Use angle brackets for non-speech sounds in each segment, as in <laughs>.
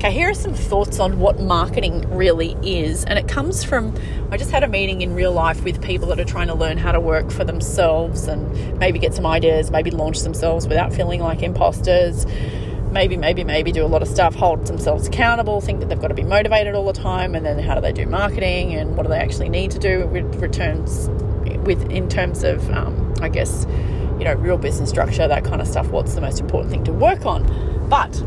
okay, here are some thoughts on what marketing really is. And it comes from, I just had a meeting in real life with people that are trying to learn how to work for themselves and maybe get some ideas, maybe launch themselves without feeling like imposters. Maybe, maybe, maybe do a lot of stuff, hold themselves accountable, think that they've got to be motivated all the time, and then how do they do marketing and what do they actually need to do with returns with in terms of, um, I guess, you know, real business structure, that kind of stuff. What's the most important thing to work on? But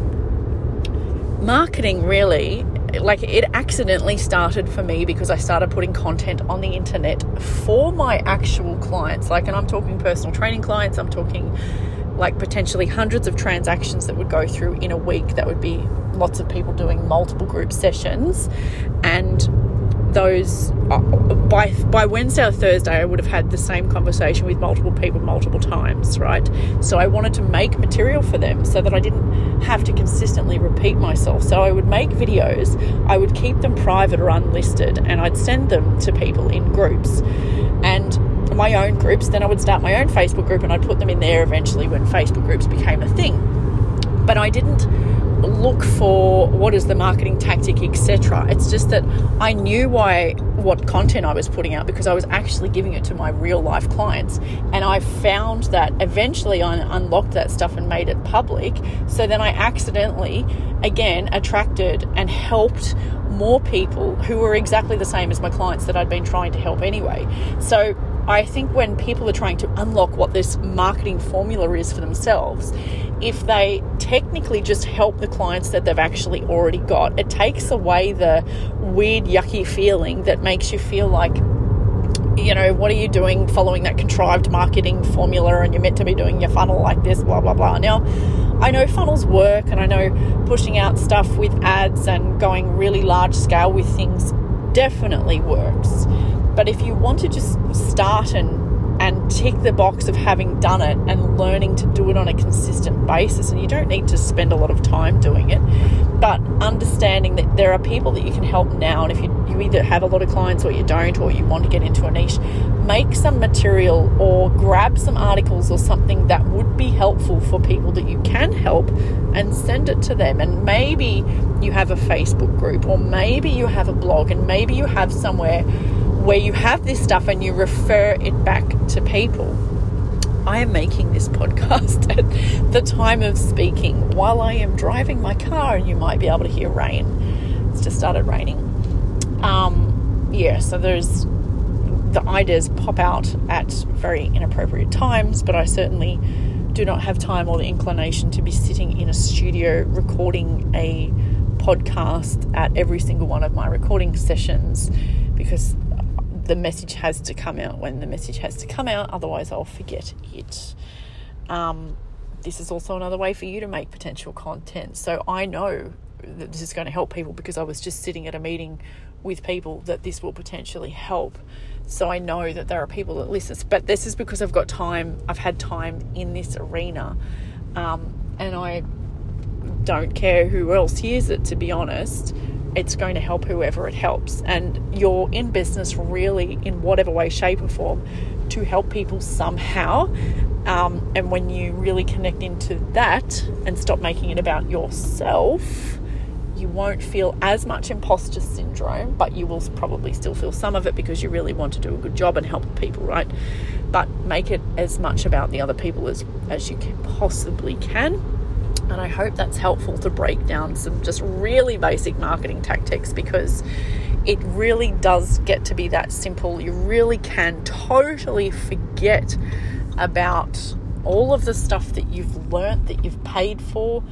marketing really like it accidentally started for me because I started putting content on the internet for my actual clients. Like, and I'm talking personal training clients, I'm talking like potentially hundreds of transactions that would go through in a week. That would be lots of people doing multiple group sessions. And those uh, by by Wednesday or Thursday I would have had the same conversation with multiple people multiple times right? So I wanted to make material for them so that I didn't have to consistently repeat myself. So I would make videos I would keep them private or unlisted and I'd send them to people in groups. And my own groups then I would start my own Facebook group and I'd put them in there eventually when Facebook groups became a thing. But I didn't look for what is the marketing tactic, etc. It's just that I knew why what content I was putting out because I was actually giving it to my real life clients, and I found that eventually I unlocked that stuff and made it public. So then I accidentally, again, attracted and helped more people who were exactly the same as my clients that I'd been trying to help anyway. So I think when people are trying to unlock what this marketing formula is for themselves, if they technically just help the clients that they've actually already got, it takes away the weird, yucky feeling that makes you feel like, you know, what are you doing following that contrived marketing formula and you're meant to be doing your funnel like this, blah, blah, blah. Now, I know funnels work and I know pushing out stuff with ads and going really large scale with things definitely works. But if you want to just start and and tick the box of having done it and learning to do it on a consistent basis. And you don't need to spend a lot of time doing it, but understanding that there are people that you can help now. And if you, you either have a lot of clients or you don't, or you want to get into a niche, make some material or grab some articles or something that would be helpful for people that you can help and send it to them. And maybe you have a Facebook group, or maybe you have a blog, and maybe you have somewhere where you have this stuff and you refer it back to people. I am making this <laughs> podcast at the time of speaking while I am driving my car, and you might be able to hear rain. It's just started raining. Um, yeah, so there's the ideas pop out at very inappropriate times, but I certainly do not have time or the inclination to be sitting in a studio recording a podcast at every single one of my recording sessions because the message has to come out when the message has to come out, otherwise, I'll forget it. Um, this is also another way for you to make potential content. So I know that this is going to help people because I was just sitting at a meeting with people that this will potentially help. So I know that there are people that listen, but this is because I've got time, I've had time in this arena, um, and I don't care who else hears it, to be honest it's going to help whoever it helps. And you're in business really in whatever way, shape, or form to help people somehow. Um, and when you really connect into that and stop making it about yourself, you won't feel as much imposter syndrome, but you will probably still feel some of it because you really want to do a good job and help people, right? But make it as much about the other people as, as you can, possibly can and I hope that's helpful to break down some just really basic marketing tactics because it really does get to be that simple. You really can totally forget about all of the stuff that you've learnt, that you've paid for,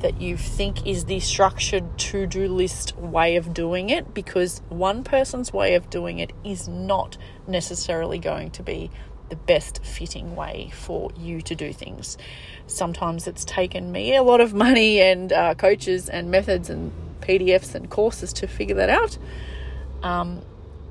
that you think is the structured to do list way of doing it because one person's way of doing it is not necessarily going to be the best fitting way for you to do things. Sometimes it's taken me a lot of money and uh, coaches and methods and PDFs and courses to figure that out. Um,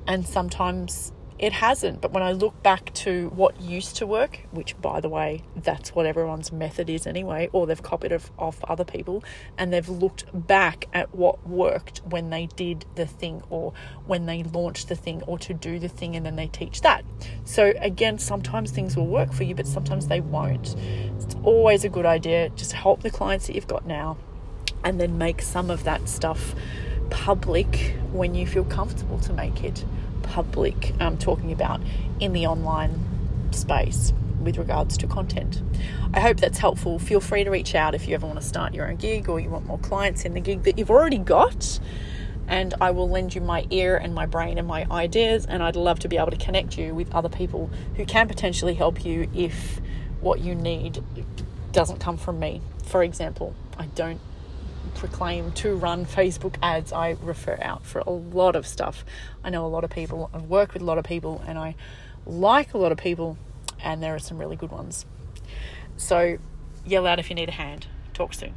and sometimes it hasn't. But when I look back to what used to work, which by the way, that's what everyone's method is anyway, or they've copied it off other people and they've looked back at what worked when they did the thing or when they launched the thing or to do the thing and then they teach that. So again, sometimes things will work for you, but sometimes they won't. It's always a good idea. Just help the clients that you've got now and then make some of that stuff public when you feel comfortable to make it public. I'm um, talking about in the online space with regards to content. I hope that's helpful. Feel free to reach out if you ever want to start your own gig or you want more clients in the gig that you've already got. And I will lend you my ear and my brain and my ideas. And I'd love to be able to connect you with other people who can potentially help you if what you need doesn't come from me. For example, I don't proclaim to run Facebook ads. I refer out for a lot of stuff. I know a lot of people, I've worked with a lot of people, and I like a lot of people, and there are some really good ones. So, yell out if you need a hand. Talk soon.